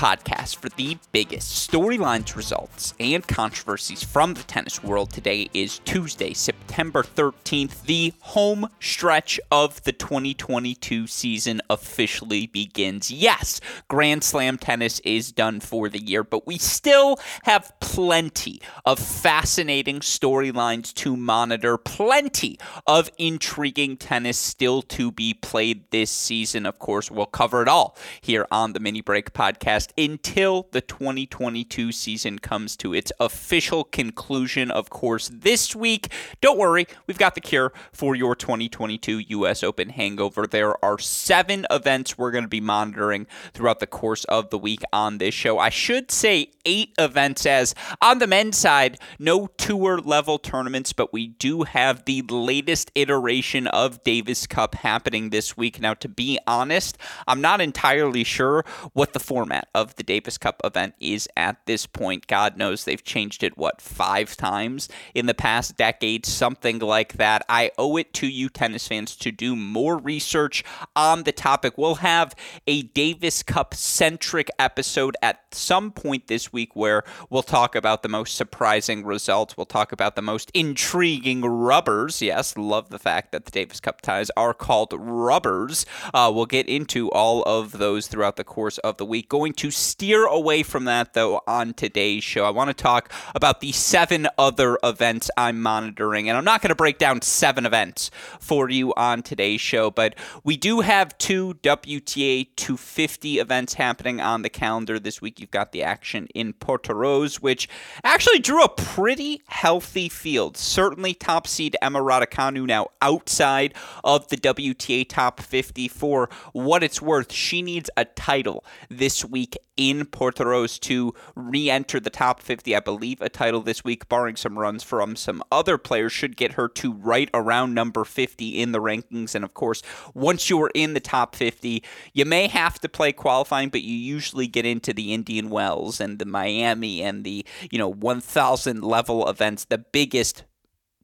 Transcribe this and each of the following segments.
podcast for the biggest storylines, results, and controversies from the tennis world. Today is Tuesday, September 13th. The home stretch of the 2022 season officially begins. Yes, Grand Slam tennis is done for the year, but we still have plenty of fascinating storylines to monitor, plenty of intriguing tennis still to be played this season. Of course, we'll cover it all here on the Mini Break podcast until the 2022 season comes to its official conclusion, of course, this week. Don't worry, we've got the cure for your 2022 U.S. Open hangover. There are seven events we're going to be monitoring throughout the course of the week on this show. I should say eight events, as on the men's side, no tour level tournaments, but we do have the latest iteration of Davis Cup happening this week. Now, to be honest, I'm not entirely sure what the format of the Davis Cup event is at this point. God knows they've changed it, what, five times in the past decade, something like that. I owe it to you, tennis fans, to do more research on the topic. We'll have a Davis Cup centric episode at some point this week where we'll talk about the most surprising results. We'll talk about the most intriguing rubbers. Yes, love the fact that the Davis Cup ties are called rubbers. Uh, we'll get into all of those throughout the course of the week. Going to steer away from that, though, on today's show. I want to talk about the seven other events I'm monitoring. And I'm not going to break down seven events for you on today's show, but we do have two WTA 250 events happening on the calendar this week. You've got the action in Portoroz, which actually drew a pretty healthy field. Certainly, top seed Emma Raducanu now outside of the WTA top 50 for what it's worth. She needs a title this week in Portoroz to re enter the top 50. I believe a title this week, barring some runs from some other players, should get her to right around number 50 in the rankings. And of course, once you are in the top 50, you may have to play qualifying, but you usually get into the Indian Wells and the Miami and the, you know, 1000 level events, the biggest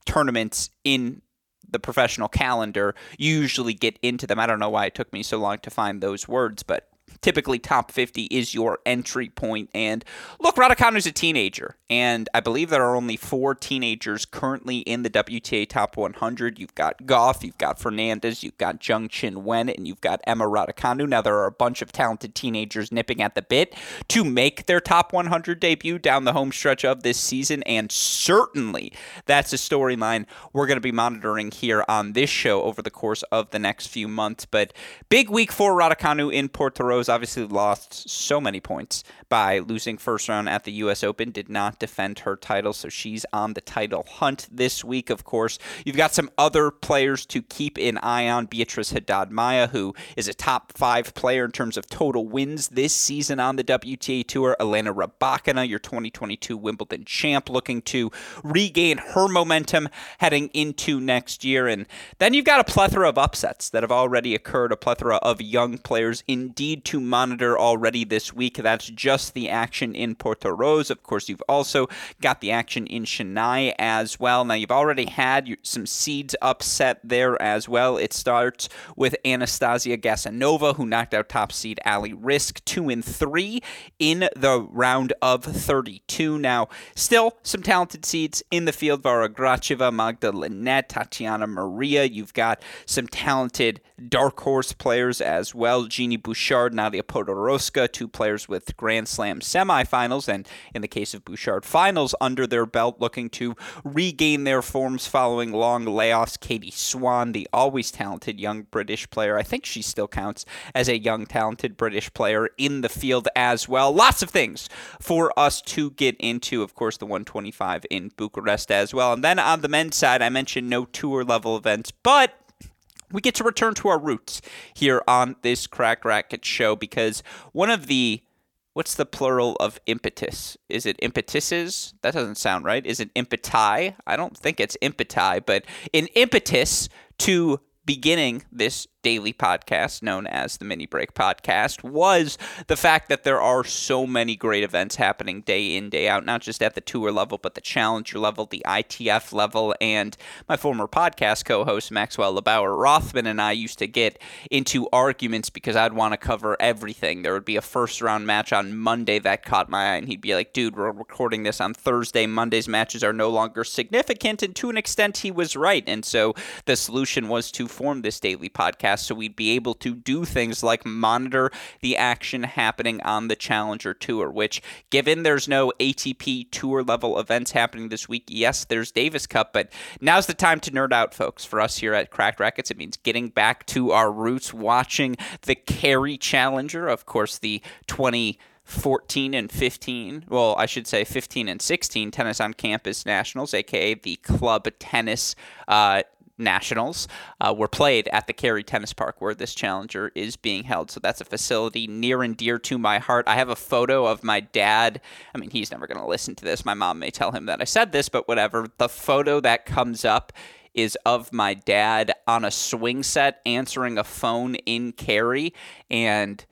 tournaments in the professional calendar, you usually get into them. I don't know why it took me so long to find those words, but typically top 50 is your entry point. And look, Raducanu's a teenager, and I believe there are only four teenagers currently in the WTA top 100. You've got Gauff, you've got Fernandez, you've got Zheng Qinwen, and you've got Emma Raducanu. Now, there are a bunch of talented teenagers nipping at the bit to make their top 100 debut down the home stretch of this season, and certainly that's a storyline we're going to be monitoring here on this show over the course of the next few months. But big week for Raducanu in Portoroz obviously lost so many points by losing first round at the U.S. Open, did not defend her title, so she's on the title hunt this week, of course. You've got some other players to keep an eye on. Beatrice Haddad Maia, who is a top five player in terms of total wins this season on the WTA Tour. Elena Rybakina, your 2022 Wimbledon champ, looking to regain her momentum heading into next year. And then you've got a plethora of upsets that have already occurred, a plethora of young players indeed to monitor already this week. That's just the action in Portoroz. Of course, you've also got the action in Chennai as well. Now, you've already had some seeds upset there as well. It starts with Anastasia Gasanova, who knocked out top seed Ali Riske, 2 and 3 in the round of 32. Now, still some talented seeds in the field. Varvara Gracheva, Magda Linette, Tatiana Maria. You've got some talented dark horse players as well. Genie Bouchard, Nadia Podoroska, two players with Grand Slam semifinals, and in the case of Bouchard, finals under their belt, looking to regain their forms following long layoffs. Katie Swan, the always talented young British player, I think she still counts as a young, talented British player in the field as well. Lots of things for us to get into. Of course, the 125 in Bucharest as well. And then on the men's side, I mentioned no tour level events, but we get to return to our roots here on this Cracked Racquets show because one of the what's the plural of impetus? Is it impetuses? That doesn't sound right. Is it impeti? I don't think it's impeti, but an impetus to beginning this daily podcast known as the Mini Break Podcast was the fact that there are so many great events happening day in, day out, not just at the tour level, but the challenger level, the ITF level. And my former podcast co host, Maxwell LeBauer Rothman, and I used to get into arguments because I'd want to cover everything. There would be a first round match on Monday that caught my eye, and he'd be like, dude, we're recording this on Thursday. Monday's matches are no longer significant. And to an extent, he was right. And so the solution was to form this daily podcast so we'd be able to do things like monitor the action happening on the Challenger Tour, which, given there's no ATP Tour level events happening this week, yes, there's Davis Cup, but now's the time to nerd out, folks. For us here at Cracked Racquets, it means getting back to our roots, watching the Cary Challenger, of course, the 20- 14 and 15, well, I should say 15 and 16 tennis on campus nationals, aka the club tennis uh, nationals, uh, were played at the Cary Tennis Park where this challenger is being held. So that's a facility near and dear to my heart. I have a photo of my dad. I mean, he's never going to listen to this. My mom may tell him that I said this, but whatever. The photo that comes up is of my dad on a swing set answering a phone in Cary and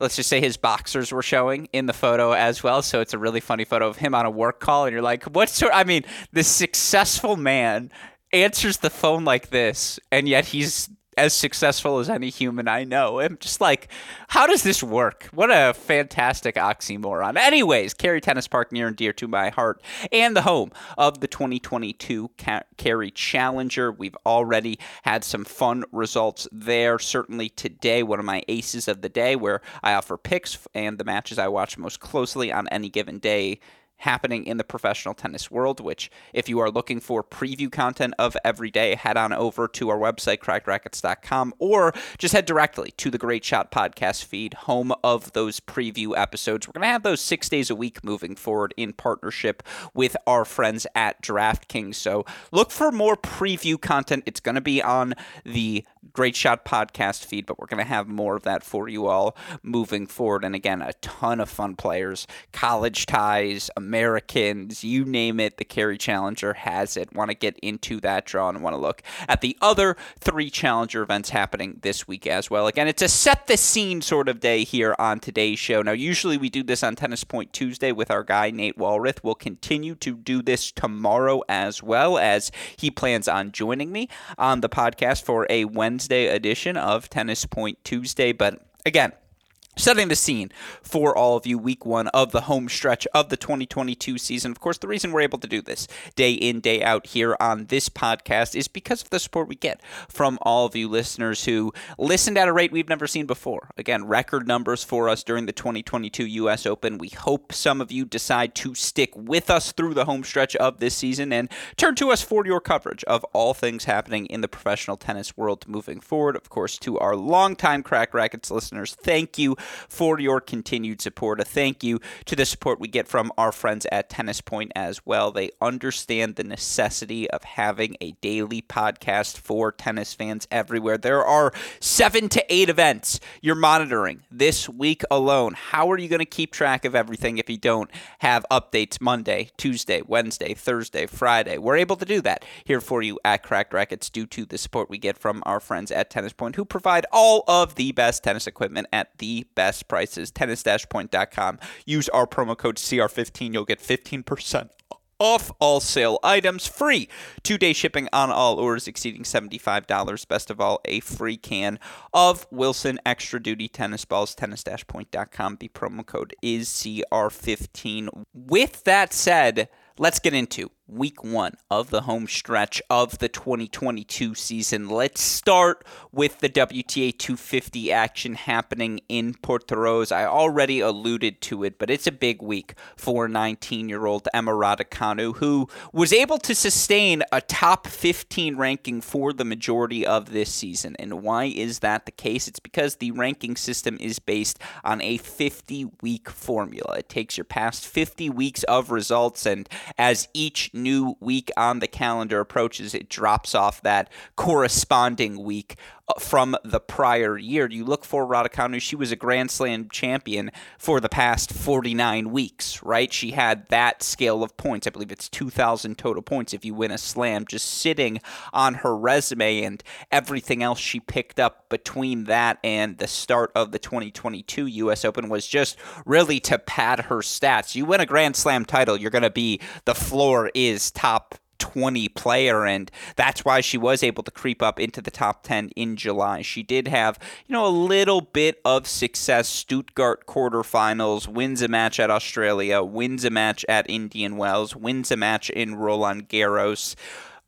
let's just say his boxers were showing in the photo as well. So it's a really funny photo of him on a work call, and you're like, what sort? I mean, this successful man answers the phone like this, and yet he's as successful as any human I know. I'm just like, how does this work? What a fantastic oxymoron. Anyways, Cary Tennis Park, near and dear to my heart, and the home of the 2022 Cary Challenger. We've already had some fun results there. Certainly today, one of my aces of the day, where I offer picks and the matches I watch most closely on any given day happening in the professional tennis world, which, if you are looking for preview content of every day, head on over to our website, crackedracquets.com, or just head directly to the Great Shot podcast feed, home of those preview episodes. We're going to have those six days a week moving forward in partnership with our friends at DraftKings. So look for more preview content. It's going to be on the Great Shot podcast feed, but we're going to have more of that for you all moving forward. And again, a ton of fun players, college ties, Americans, you name it. The Cary Challenger has it. Want to get into that draw and want to look at the other three Challenger events happening this week as well. Again, it's a set the scene sort of day here on today's show. Now, usually we do this on Tennis Point Tuesday with our guy, Nate Walrath. We'll continue to do this tomorrow as well as he plans on joining me on the podcast for a Wednesday Wednesday edition of Tennis Point Tuesday. But again, setting the scene for all of you week one of the home stretch of the 2022 season. Of course the reason we're able to do this day in day out here on this podcast is because of the support we get from all of you listeners who listened at a rate we've never seen before. Again record numbers for us during the 2022 us open. We hope some of you decide to stick with us through the home stretch of this season and turn to us for your coverage of all things happening in the professional tennis world moving forward. Of course to our longtime Cracked Racquets listeners thank you for your continued support. A thank you to the support we get from our friends at Tennis Point as well. They understand the necessity of having a daily podcast for tennis fans everywhere. There are seven to eight events you're monitoring this week alone. How are you going to keep track of everything if you don't have updates Monday, Tuesday, Wednesday, Thursday, Friday? We're able to do that here for you at Cracked Racquets due to the support we get from our friends at Tennis Point who provide all of the best tennis equipment at the best prices. Tennis-point.com. Use our promo code CR15. You'll get 15% off all sale items, free two day shipping on all orders exceeding $75. Best of all, a free can of Wilson Extra Duty tennis balls. Tennis point.com. The promo code is CR15. With that said, let's get into week one of the home stretch of the 2022 season. Let's start with the WTA 250 action happening in Portoroz. I already alluded to it, but it's a big week for 19 year old Emma Raducanu, who was able to sustain a top 15 ranking for the majority of this season. And why is that the case? It's because the ranking system is based on a 50 week formula. It takes your past 50 weeks of results, and as each new week on the calendar approaches, it drops off that corresponding week from the prior year. You look for Raducanu, she was a Grand Slam champion for the past 49 weeks, right? She had that scale of points. I believe it's 2,000 total points if you win a slam, just sitting on her resume and everything else she picked up between that and the start of the 2022 US Open was just really to pad her stats. You win a Grand Slam title, you're going to be the floor is top 20 player, and that's why she was able to creep up into the top 10 in July. She did have, you know, a little bit of success. Stuttgart quarterfinals, wins a match at Australia, wins a match at Indian Wells, wins a match in Roland Garros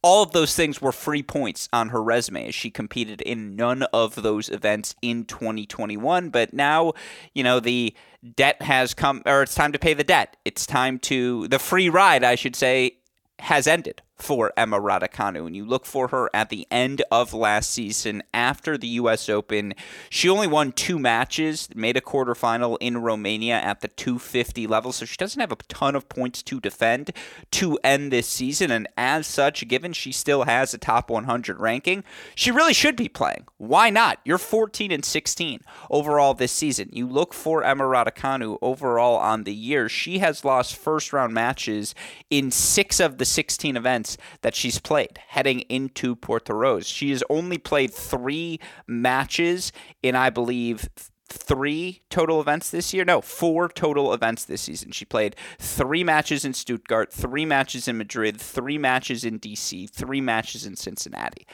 all of those things were free points on her resume she competed in none of those events in 2021 but now you know the debt has come or it's time to pay the debt it's time to the free ride i should say has ended for Emma Raducanu. And you look for her at the end of last season after the U.S. Open. She only won two matches, made a quarterfinal in Romania at the 250 level, so she doesn't have a ton of points to defend to end this season. And as such, given she still has a top 100 ranking, she really should be playing. Why not? You're 14 and 16 overall this season. You look for Emma Raducanu overall on the year. She has lost first round matches in six of the 16 events events that she's played heading into Portoroz. She has only played three matches in, I believe, three total events this year. No, four total events this season. She played three matches in Stuttgart, three matches in Madrid, three matches in DC, three matches in Cincinnati.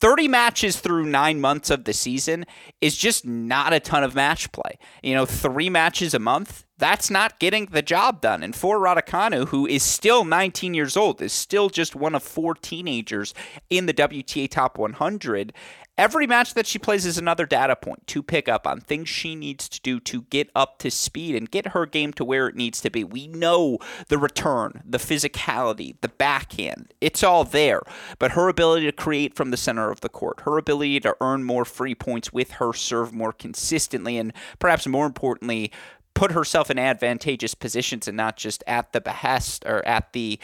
30 matches through nine months of the season is just not a ton of match play. You know, three matches a month, that's not getting the job done. And for Raducanu, who is still 19 years old, is still just one of four teenagers in the WTA Top 100, every match that she plays is another data point to pick up on things she needs to do to get up to speed and get her game to where it needs to be. We know the return, the physicality, the backhand, it's all there. But her ability to create from the center of the court, her ability to earn more free points with her serve more consistently, and perhaps more importantly, put herself in advantageous positions and not just at the behest or at the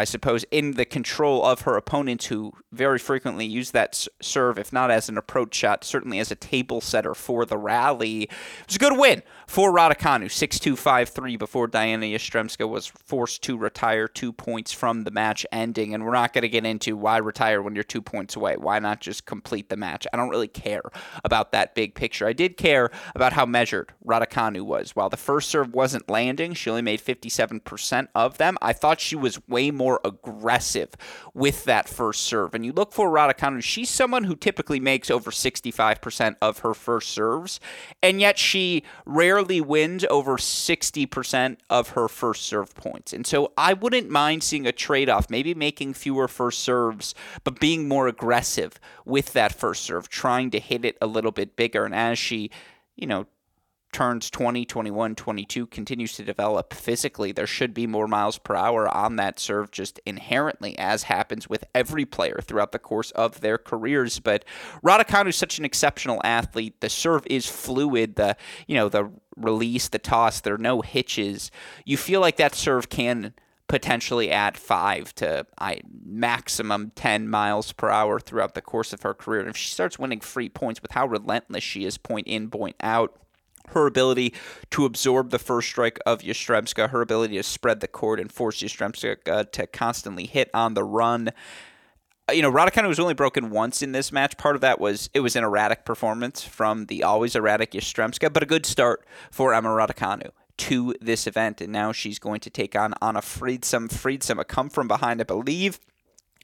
I suppose, in the control of her opponents, who very frequently use that serve, if not as an approach shot, certainly as a table setter for the rally. It was a good win for Raducanu, 6 2 5 3 before Diana Yastremska was forced to retire two points from the match ending. And we're not going to get into why retire when you're two points away. Why not just complete the match? I don't really care about that big picture. I did care about how measured Raducanu was. While the first serve wasn't landing, she only made 57% of them. I thought she was way more more aggressive with that first serve. And you look for Raducanu, she's someone who typically makes over 65% of her first serves, and yet she rarely wins over 60% of her first serve points. And so I wouldn't mind seeing a trade off, maybe making fewer first serves, but being more aggressive with that first serve, trying to hit it a little bit bigger. And as she, you know, turns 20, 21, 22, continues to develop physically, there should be more miles per hour on that serve just inherently, as happens with every player throughout the course of their careers. But Raducanu is such an exceptional athlete. The serve is fluid. The you know the release, the toss, there are no hitches. You feel like that serve can potentially add five to I, maximum 10 miles per hour throughout the course of her career. And if she starts winning free points with how relentless she is, point in, point out, her ability to absorb the first strike of Yastremska, her ability to spread the court and force Yastremska uh, to constantly hit on the run. Uh, you know, Raducanu was only broken once in this match. Part of that was it was an erratic performance from the always erratic Yastremska, but a good start for Emma Raducanu to this event. And now she's going to take on Anna Friedsam. Friedsam, a come from behind, I believe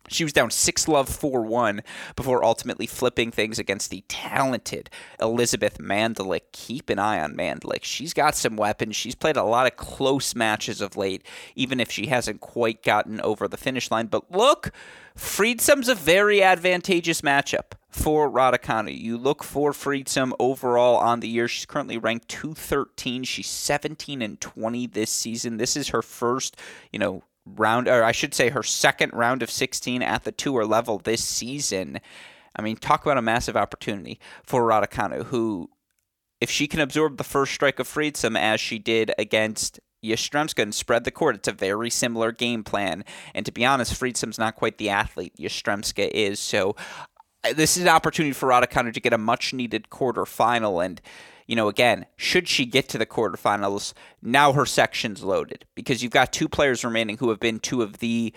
she was down 6 love 4 1 before ultimately flipping things against the talented Elizabeth Mandlik. Keep an eye on Mandlik. She's got some weapons. She's played a lot of close matches of late, even if she hasn't quite gotten over the finish line. But look, Friedsam's a very advantageous matchup for Raducanu. You look for Friedsam overall on the year. She's currently ranked 213. She's 17 and 20 this season. This is her first, you know, round, or I should say, her second round of 16 at the tour level this season. I mean, talk about a massive opportunity for Raducanu, who, if she can absorb the first strike of Friedsam as she did against Yastremska and spread the court, it's a very similar game plan. And to be honest, Friedsam's not quite the athlete Yastremska is. So uh, this is an opportunity for Raducanu to get a much needed quarterfinal. And, you know, again, should she get to the quarterfinals, now her section's loaded because you've got two players remaining who have been two of the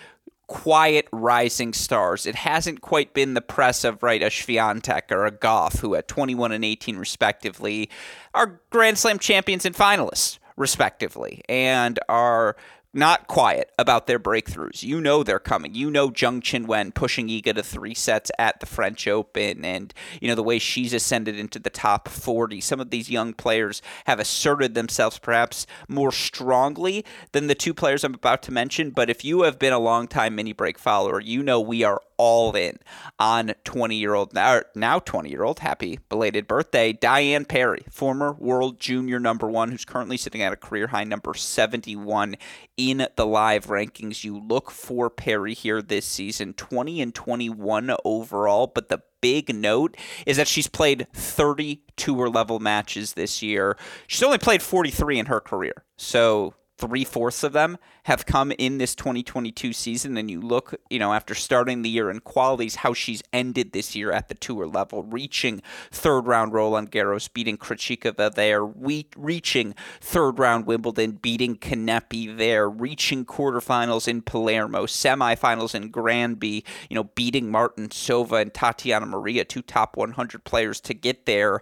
quiet rising stars. It hasn't quite been the press of right a Swiatek or a Gauff who at 21 and 18 respectively are Grand Slam champions and finalists respectively and are not quiet about their breakthroughs. You know they're coming. You know Zheng Wen pushing Iga to three sets at the French Open and, you know, the way she's ascended into the top 40. Some of these young players have asserted themselves perhaps more strongly than the two players I'm about to mention. But if you have been a long time mini break follower, you know we are all in on 20 year old, now, now 20 year old, happy belated birthday, Diane Parry, former world junior number one, who's currently sitting at a career high number 71 in the live rankings. You look for Parry here this season, 20 and 21 overall, but the big note is that she's played 30 tour level matches this year. She's only played 43 in her career. So three fourths of them have come in this 2022 season. And you look, you know, after starting the year in qualities, how she's ended this year at the tour level, reaching third round Roland Garros, beating Krejcikova there, re- reaching third round Wimbledon, beating Kanepi there, reaching quarterfinals in Palermo, semifinals in Granby, you know, beating Martincova and Tatiana Maria, two top 100 players to get there.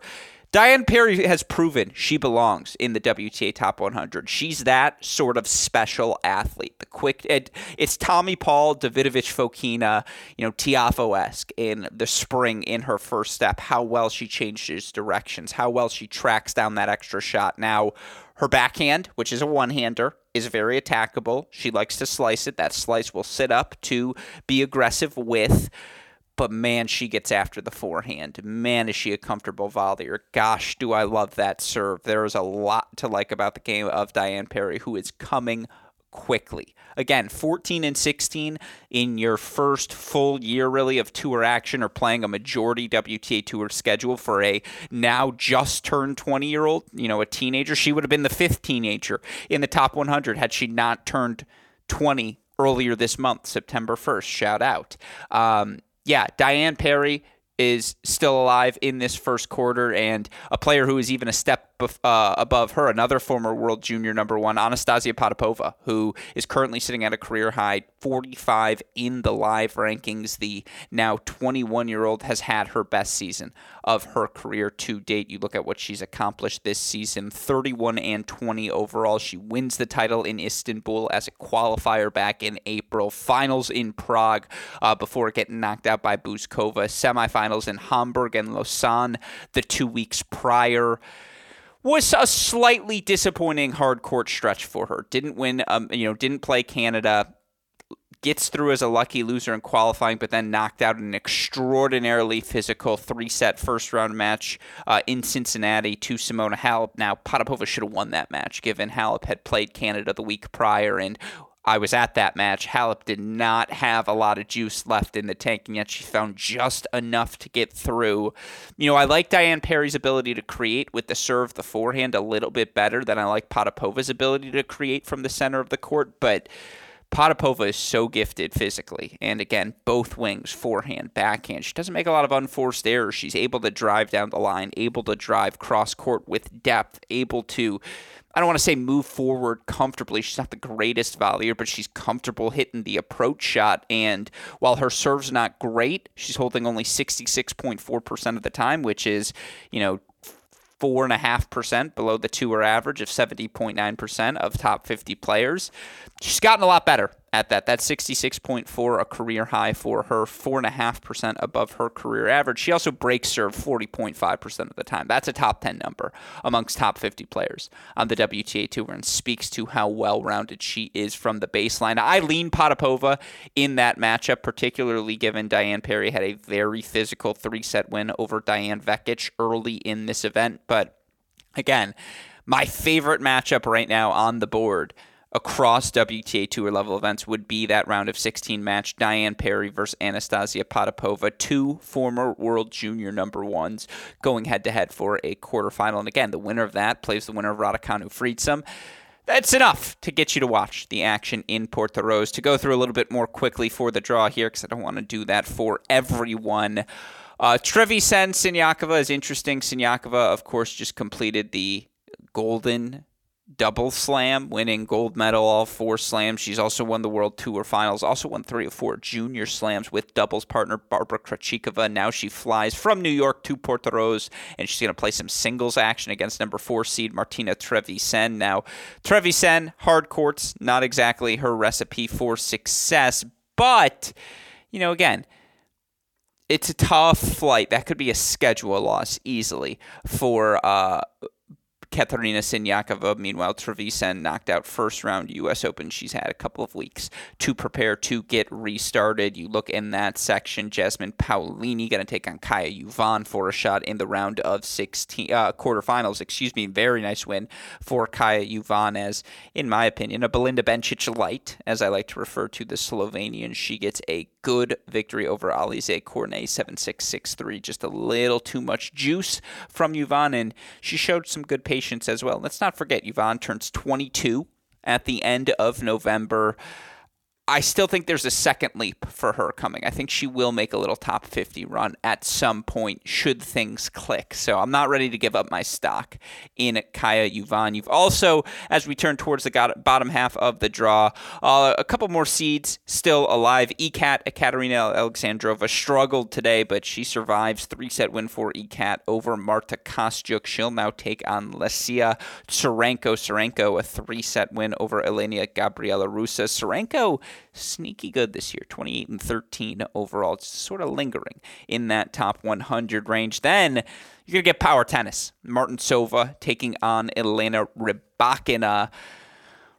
Diane Parry has proven she belongs in the WTA Top 100. She's that sort of special athlete. The quick, it, it's Tommy Paul, Davidovich Fokina, you know, Tiafoe esque in the spring in her first step. How well she changes directions, how well she tracks down that extra shot. Now, her backhand, which is a one hander, is very attackable. She likes to slice it. That slice will sit up to be aggressive with but man, she gets after the forehand. Man, is she a comfortable volleyer. Gosh, do I love that serve. There is a lot to like about the game of Diane Parry, who is coming quickly. Again, 14 and 16 in your first full year, really, of tour action or playing a majority WTA tour schedule for a now just turned 20 year old, you know, a teenager. She would have been the fifth teenager in the top 100 had she not turned 20 earlier this month, September 1st. Shout out. Um, yeah, Diane Parry is still alive in this first quarter, and a player who is even a step uh, above her, another former world junior number one, Anastasia Potapova, who is currently sitting at a career high 45 in the live rankings. The now 21 year old has had her best season of her career to date. You look at what she's accomplished this season 31 and 20 overall. She wins the title in Istanbul as a qualifier back in April, finals in Prague uh, before getting knocked out by Bouzkova, semifinals in Hamburg and Lausanne the two weeks prior was a slightly disappointing hard court stretch for her. Didn't win, um, you know, didn't play Canada. Gets through as a lucky loser in qualifying, but then knocked out in an extraordinarily physical three set first round match uh, in Cincinnati to Simona Halep. Now, Potapova should have won that match, given Halep had played Canada the week prior and I was at that match. Halep did not have a lot of juice left in the tank, and yet she found just enough to get through. You know, I like Diane Parry's ability to create with the serve, the forehand a little bit better than I like Potapova's ability to create from the center of the court, but. Potapova is so gifted physically. And again, both wings, forehand, backhand. She doesn't make a lot of unforced errors. She's able to drive down the line, able to drive cross court with depth, able to I don't want to say move forward comfortably. She's not the greatest volleyer, but she's comfortable hitting the approach shot. And while her serve's not great, she's holding only 66.4% of the time, which is, you know, four and a half percent below the tour average of 70.9% of top 50 players. She's gotten a lot better at that. That's 66.4, a career high for her, 4.5% above her career average. She also breaks serve 40.5% of the time. That's a top 10 number amongst top 50 players on the WTA Tour and speaks to how well rounded she is from the baseline. I lean Potapova in that matchup, particularly given Diane Parry had a very physical three set win over Diane Vekic early in this event. But again, my favorite matchup right now on the board across WTA Tour level events would be that round of 16 match Diane Parry versus Anastasia Potapova, two former world junior number ones going head to head for a quarterfinal. And again, the winner of that plays the winner of Raducanu Friedsam. That's enough to get you to watch the action in Portoroz. To go through a little bit more quickly for the draw here, because I don't want to do that for everyone. Uh, Trevisan Siniakova is interesting. Siniakova, of course, just completed the golden double slam, winning gold medal all four slams. She's also won the World Tour Finals, also won three or four junior slams with doubles partner Barbara Krejcikova. Now she flies from New York to Portoroz, and she's going to play some singles action against number four seed Martina Trevisan. Now, Trevisan, hard courts, not exactly her recipe for success, but, you know, again, it's a tough flight. That could be a schedule loss easily for uh, Katerina Siniakova. Meanwhile, Trevisan knocked out first round U.S. Open. She's had a couple of weeks to prepare to get restarted. You look in that section, Jasmine Paolini going to take on Kaya Juvan for a shot in the round of 16 uh, quarterfinals. Excuse me. Very nice win for Kaya Juvan as in my opinion, a Belinda Bencic light, as I like to refer to the Slovenian. She gets a good victory over Alize Cornet 7-6-6-3. Just a little too much juice from Juvan, and she showed some good patience patience as well. Let's not forget, Juvan turns 22 at the end of November. I still think there's a second leap for her coming. I think she will make a little top 50 run at some point should things click. So I'm not ready to give up my stock in Kaya Juvan. You've also, as we turn towards the bottom half of the draw, uh, a couple more seeds still alive. ECAT, Ekaterina Alexandrova struggled today, but she survives. Three set win for ECAT over Marta Kostyuk. She'll now take on Lesia Tsurenko. Tsurenko, a three set win over Elena Gabriela Ruse. Tsurenko sneaky good this year 28 and 13 overall. It's sort of lingering in that top 100 range. Then you're going to get power tennis. Martincova taking on Elena Rybakina.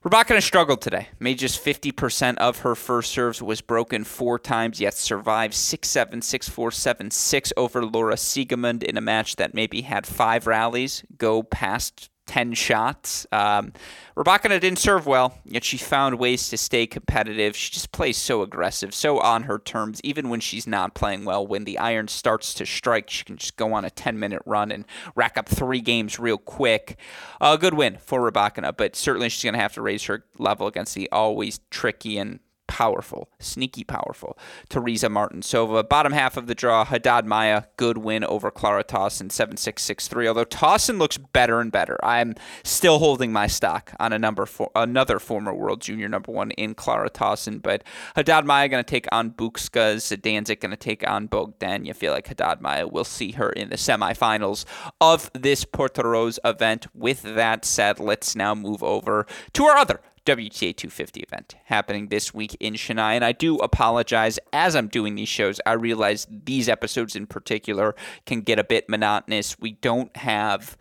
Rybakina struggled today. Made just 50% of her first serves, was broken four times, yet survived 6 7, 6 4, 7 6 over Laura Siegemund in a match that maybe had five rallies go past 10 shots. Um, Rybakina didn't serve well, yet she found ways to stay competitive. She just plays so aggressive, so on her terms, even when she's not playing well. When the iron starts to strike, she can just go on a 10 minute run and rack up three games real quick. A good win for Rybakina, but certainly she's going to have to raise her level against the always tricky and powerful, sneaky powerful. Teresa Martincova. Bottom half of the draw, Haddad Maia, good win over Clara Tauson, 7 6 6 3. Although Tauson looks better and better. I'm still holding my stock on a number for another former world junior number one in Clara Tauson. But Haddad Maia going to take on Bukska, Zidansek going to take on Bogdan. You feel like Haddad Maia will see her in the semifinals of this Portoroz event. With that said, let's now move over to our other WTA 250 event happening this week in Chennai. And I do apologize as I'm doing these shows. I realize these episodes in particular can get a bit monotonous. We don't have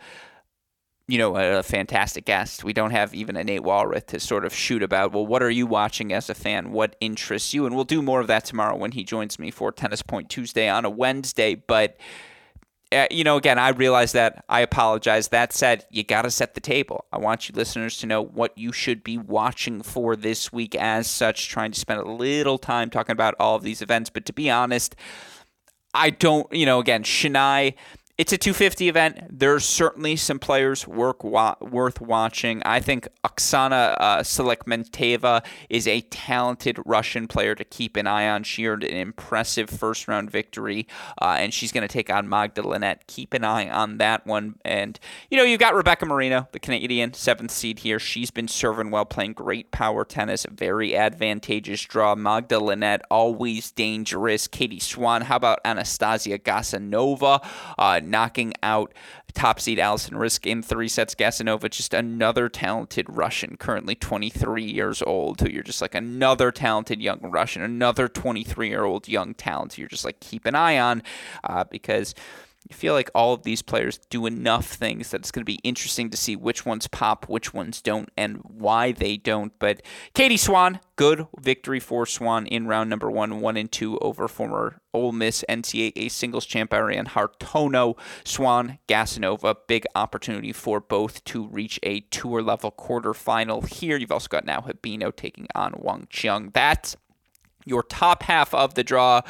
you know, a, fantastic guest. We don't have even a Nate Walrath to sort of shoot about, well, what are you watching as a fan? What interests you? And we'll do more of that tomorrow when he joins me for Tennis Point Tuesday on a Wednesday. But uh, you know, again, I realize that. I apologize. That said, you got to set the table. I want you listeners to know what you should be watching for this week as such, trying to spend a little time talking about all of these events. But to be honest, I don't, you know, again, Chennai, it's a 250 event. There's certainly some players work wa- worth watching. I think Oksana uh, Selekhmeteva is a talented Russian player to keep an eye on. She earned an impressive first round victory, uh, and she's going to take on Magda Linette. Keep an eye on that one. And, you know, you've got Rebecca Marino, the Canadian seventh seed here. She's been serving well, playing great power tennis, very advantageous draw. Magda Linette, always dangerous. Katie Swan, how about Anastasia Gasanova? Uh, knocking out top seed Alison Riske in three sets. Gasanova, just another talented Russian, currently 23 years old, who you're just like another talented young Russian, another 23 year old young talent. You're just like keep an eye on uh, because you feel like all of these players do enough things that it's going to be interesting to see which ones pop, which ones don't, and why they don't. But Katie Swan, good victory for Swan in round number one, one and two over former Ole Miss NCAA singles champ Ariane Hartono. Swan, Gasanova, big opportunity for both to reach a tour level quarterfinal here. You've also got Nao Hibino taking on Wang Qiang. That's your top half of the draw.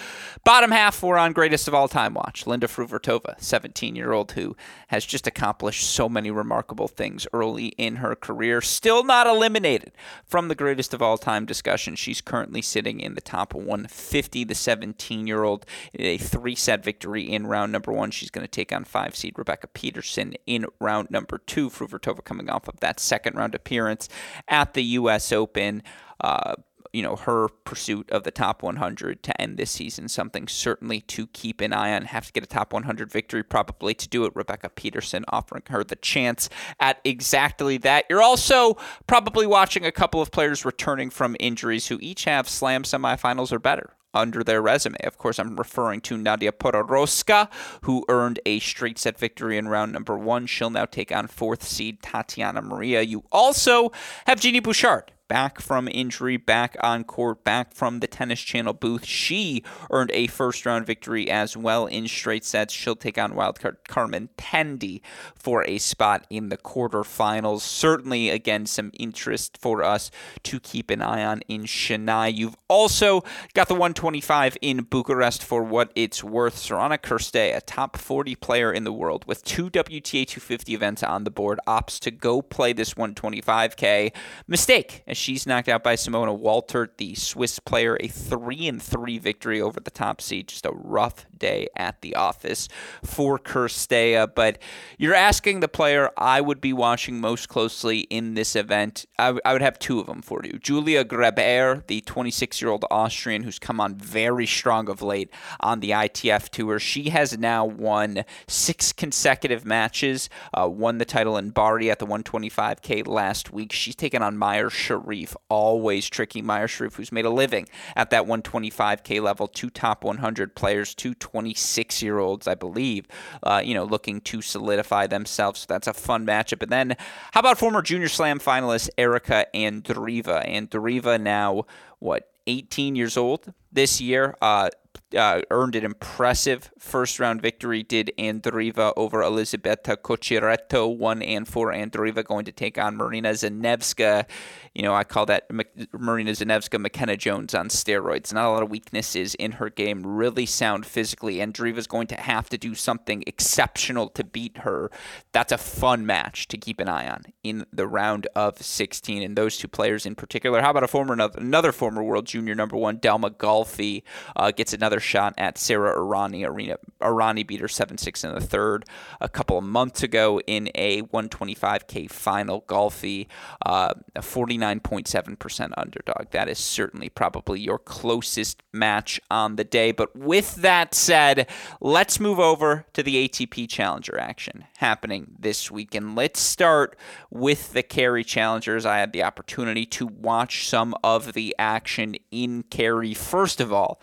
Bottom half, we're on greatest of all time watch. Linda Fruhvirtova, 17 year old, who has just accomplished so many remarkable things early in her career. Still not eliminated from the greatest of all time discussion. She's currently sitting in the top 150. The 17 year old, a three set victory in round number one. She's going to take on five seed Rebecca Peterson in round number two. Fruhvirtova coming off of that second round appearance at the U.S. Open. Uh, you know her pursuit of the top 100 to end this season something certainly to keep an eye on have to get a top 100 victory probably to do it rebecca peterson offering her the chance at exactly that you're also probably watching a couple of players returning from injuries who each have slam semifinals or better under their resume. Of course, I'm referring to Nadia Podoroska, who earned a straight set victory in round number one. She'll now take on fourth seed Tatiana Maria. You also have Genie Bouchard, back from injury, back on court, back from the Tennis Channel booth. She earned a first round victory as well in straight sets. She'll take on wildcard Karman Thandi for a spot in the quarterfinals. Certainly, again, some interest for us to keep an eye on in Chennai. You've also got the 125 in Bucharest for what it's worth. Sorana Cirstea, a top 40 player in the world with two WTA 250 events on the board, opts to go play this 125K. Mistake, as she's knocked out by Simona Waltert, the Swiss player, a 3 and 3 victory over the top seed. Just a rough day at the office for Cirstea. But you're asking the player I would be watching most closely in this event. I, w- I would have two of them for you. Julia Grabher, the 26 year old Austrian who's come on very strong of late on the ITF Tour. She has now won six consecutive matches, uh, won the title in Bari at the 125K last week. She's taken on Meyer Mayar Sherif, always tricky Mayar Sherif, who's made a living at that 125K level. Two top 100 players, two 26 year olds, I believe, uh, you know, looking to solidify themselves. So that's a fun matchup. And then how about former Junior Slam finalist Erika Andreeva? Andreeva now, what, 18 years old this year. Uh, uh, earned an impressive first round victory. Did Andreeva over Elisabetta Cocciaretto, one and four. Andreeva going to take on Marina Zanevska. You know, I call that Marina Zanevska McKenna Jones on steroids. Not a lot of weaknesses in her game. Really sound physically. Andreeva's going to have to do something exceptional to beat her. That's a fun match to keep an eye on in the round of 16. And those two players in particular. How about a former another former world junior number one, Dalma Galfi, uh, gets another shot at Sara Errani. Arena Errani beat her 7 6 in the third a couple of months ago in a 125K final. Galfi, uh, a 49.7% underdog. That is certainly probably your closest match on the day. But with that said, let's move over to the ATP Challenger action happening this week. And let's start with the Cary Challengers. I had the opportunity to watch some of the action in Cary. First of all,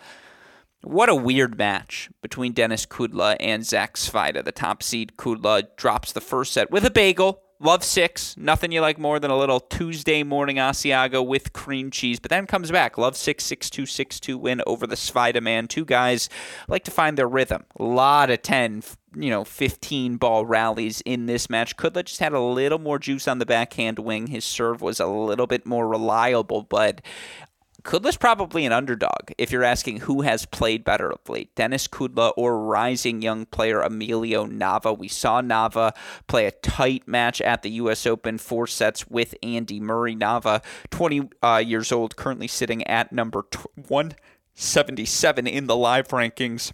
what a weird match between Denis Kudla and Zach Svajda. The top seed Kudla drops the first set with a bagel. Love six. Nothing you like more than a little Tuesday morning Asiago with cream cheese. But then comes back. Love six, six two, six two win over the Svajda man. Two guys like to find their rhythm. A lot of 10, you know, 15 ball rallies in this match. Kudla just had a little more juice on the backhand wing. His serve was a little bit more reliable, but Kudla's probably an underdog if you're asking who has played better of late, Denis Kudla or rising young player Emilio Nava. We saw Nava play a tight match at the U.S. Open, four sets with Andy Murray. Nava, 20 uh, years old, currently sitting at number 177 in the live rankings.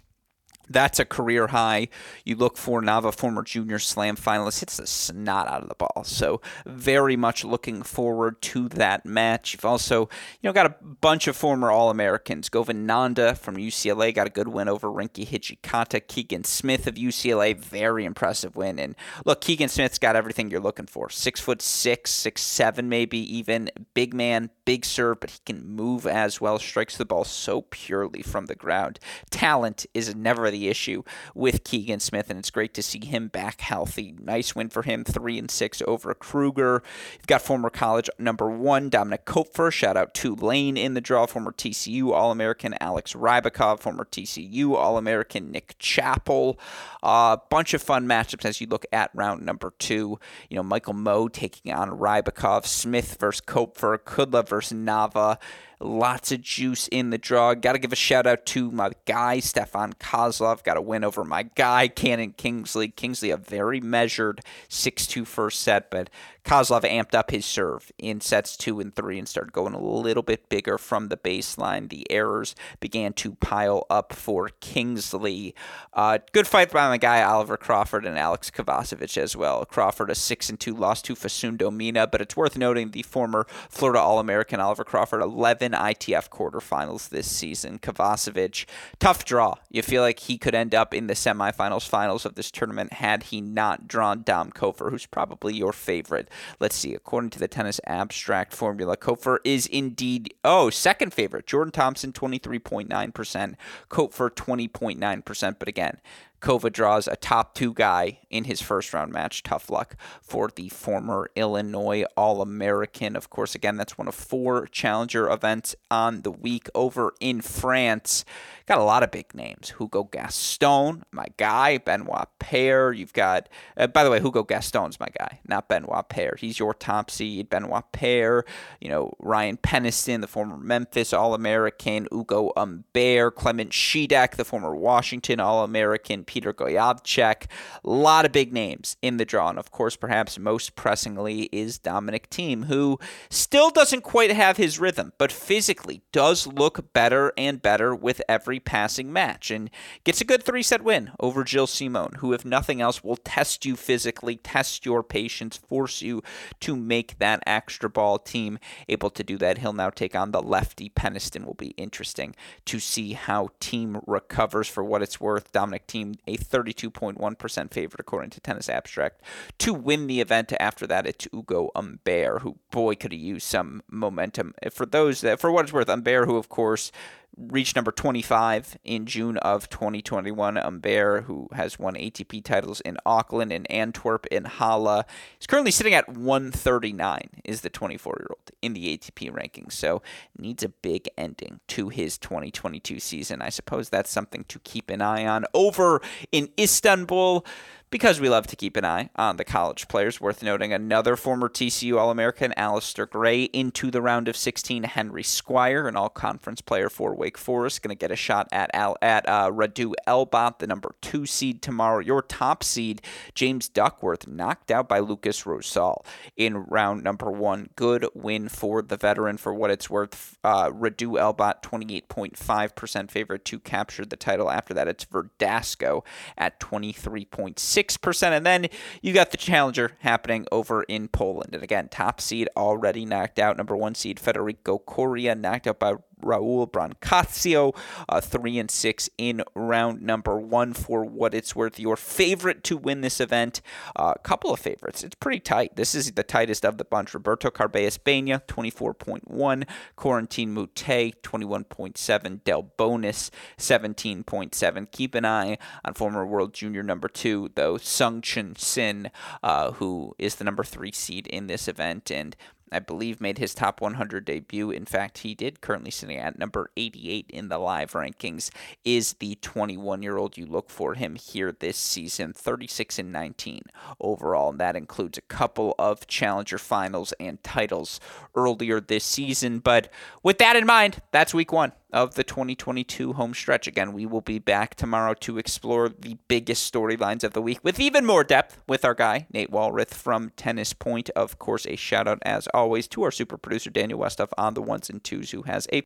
That's a career high. You look for Nava, former junior slam finalist, hits the snot out of the ball. So very much looking forward to that match. You've also, you know, got a bunch of former All Americans. Govind Nanda from UCLA got a good win over Rinky Hijikata. Keegan Smith of UCLA, very impressive win. And look, Keegan Smith's got everything you're looking for. Six foot six, six seven, maybe even big man, big serve, but he can move as well. Strikes the ball so purely from the ground. Talent is never the issue with Keegan Smith, and it's great to see him back healthy. Nice win for him, three and six over Krueger. You've got former college number one Dominik Koepfer. Shout out to Lane in the draw. Former TCU All American Alex Rybakov. Former TCU All American Nick Chappell. A uh, bunch of fun matchups as you look at round number two. You know Michael Mmoh taking on Rybakov. Smith versus Koepfer. Kudla versus Nava Lots of juice in the draw. Got to give a shout out to my guy, Stefan Kozlov. Got a win over my guy, Cannon Kingsley. Kingsley, a very measured 6 2 first set, but Kozlov amped up his serve in sets two and three and started going a little bit bigger from the baseline. The errors began to pile up for Kingsley. Uh, good fight by my guy Oliver Crawford and Alex Kovacevic as well. Crawford a six and two loss to Facundo Mina, but it's worth noting the former Florida All American Oliver Crawford 11 ITF quarterfinals this season. Kovacevic tough draw. You feel like he could end up in the semifinals, finals of this tournament had he not drawn Dom Koepfer, who's probably your favorite Let's see. According to the tennis abstract formula, Koepfer is indeed, oh, second favorite. Jordan Thompson, 23.9%. Koepfer, 20.9%. But again, Kova draws a top two guy in his first round match. Tough luck for the former Illinois All American. Of course, again, that's one of four challenger events on the week over in France. Got a lot of big names. Hugo Gaston, my guy. Benoit Paire. You've got, uh, by the way, Hugo Gaston's my guy, not Benoit Paire. He's your top seed. Benoit Paire, you know, Ryan Peniston, the former Memphis All American. Ugo Humbert, Clement Chidekh, the former Washington All American. Peter Gojowczyk. A lot of big names in the draw. And of course, perhaps most pressingly is Dominic Thiem, who still doesn't quite have his rhythm, but physically does look better and better with every passing match and gets a good three set win over Gilles Simon, who, if nothing else, will test you physically, test your patience, force you to make that extra ball Thiem able to do that. He'll now take on the lefty Peniston. Will be interesting to see how Thiem recovers for what it's worth. Dominic Thiem a 32.1% favorite according to Tennis Abstract to win the event. After that, it's Ugo Humbert, who boy could he use some momentum. For those that, for what it's worth, Humbert, who of course reached number 25 in June of 2021. Humbert, who has won ATP titles in Auckland and Antwerp and Halle, is currently sitting at 139, is the 24 year old in the ATP rankings. So needs a big ending to his 2022 season. I suppose that's something to keep an eye on. Over in Istanbul, because we love to keep an eye on the college players. Worth noting another former TCU All American, Alastair Gray, into the round of 16. Henry Squire, an all conference player for Wake Forest, going to get a shot at Al, at uh, Radu Albot, the number two seed tomorrow. Your top seed, James Duckworth, knocked out by Lukas Rosol in round number one. Good win for the veteran for what it's worth. Uh, Radu Albot, 28.5% favorite to capture the title. After that, it's Verdasco at 23.6 6%. And then you got the challenger happening over in Poland. And again, top seed already knocked out. Number one seed, Federico Coria, knocked out by Raul Brancaccio, uh, three and six in round number one. For what it's worth, your favorite to win this event, a uh, couple of favorites. It's pretty tight. This is the tightest of the bunch. Roberto Carballes Baena, 24.1. Corentin Moutet, 21.7. Delbonis, 17.7. Keep an eye on former world junior number two, though, Tseng Chun-hsin, uh, who is the number three seed in this event. And I believe, made his top 100 debut. In fact, he did, currently sitting at number 88 in the live rankings, is the 21 year old you look for him here this season, 36 and 19 overall. And that includes a couple of challenger finals and titles earlier this season. But with that in mind, that's week one of the 2022 home stretch. Again, we will be back tomorrow to explore the biggest storylines of the week with even more depth with our guy, Nate Walrath from Tennis Point. Of course, a shout out, as always, to our super producer, Daniel Westoff, on the ones and twos, who has a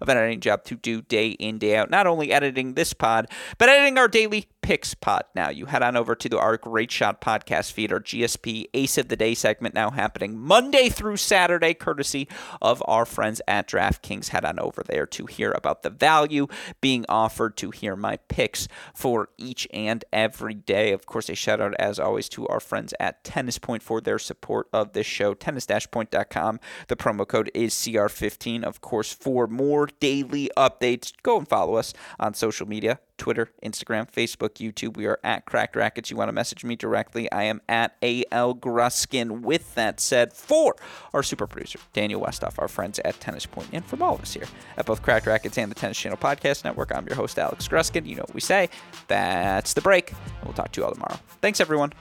of an editing job to do day in, day out. Not only editing this pod, but editing our daily picks pod now. You head on over to the our Great Shot podcast feed, our GSP Ace of the Day segment now happening Monday through Saturday, courtesy of our friends at DraftKings. Head on over there to hear about the value being offered, to hear my picks for each and every day. Of course, a shout out as always to our friends at Tennis Point for their support of this show. Tennis-point.com. The promo code is CR15. Of course, for more daily updates, go and follow us on social media Twitter, Instagram, Facebook, YouTube. We are at Cracked Racquets. You want to message me directly? I am at AL Gruskin. With that said, for our super producer, Daniel Westoff, our friends at Tennis Point, and from all of us here at both Cracked Racquets and the Tennis Channel Podcast Network, I'm your host, Alex Gruskin. You know what we say. That's the break. We'll talk to you all tomorrow. Thanks, everyone.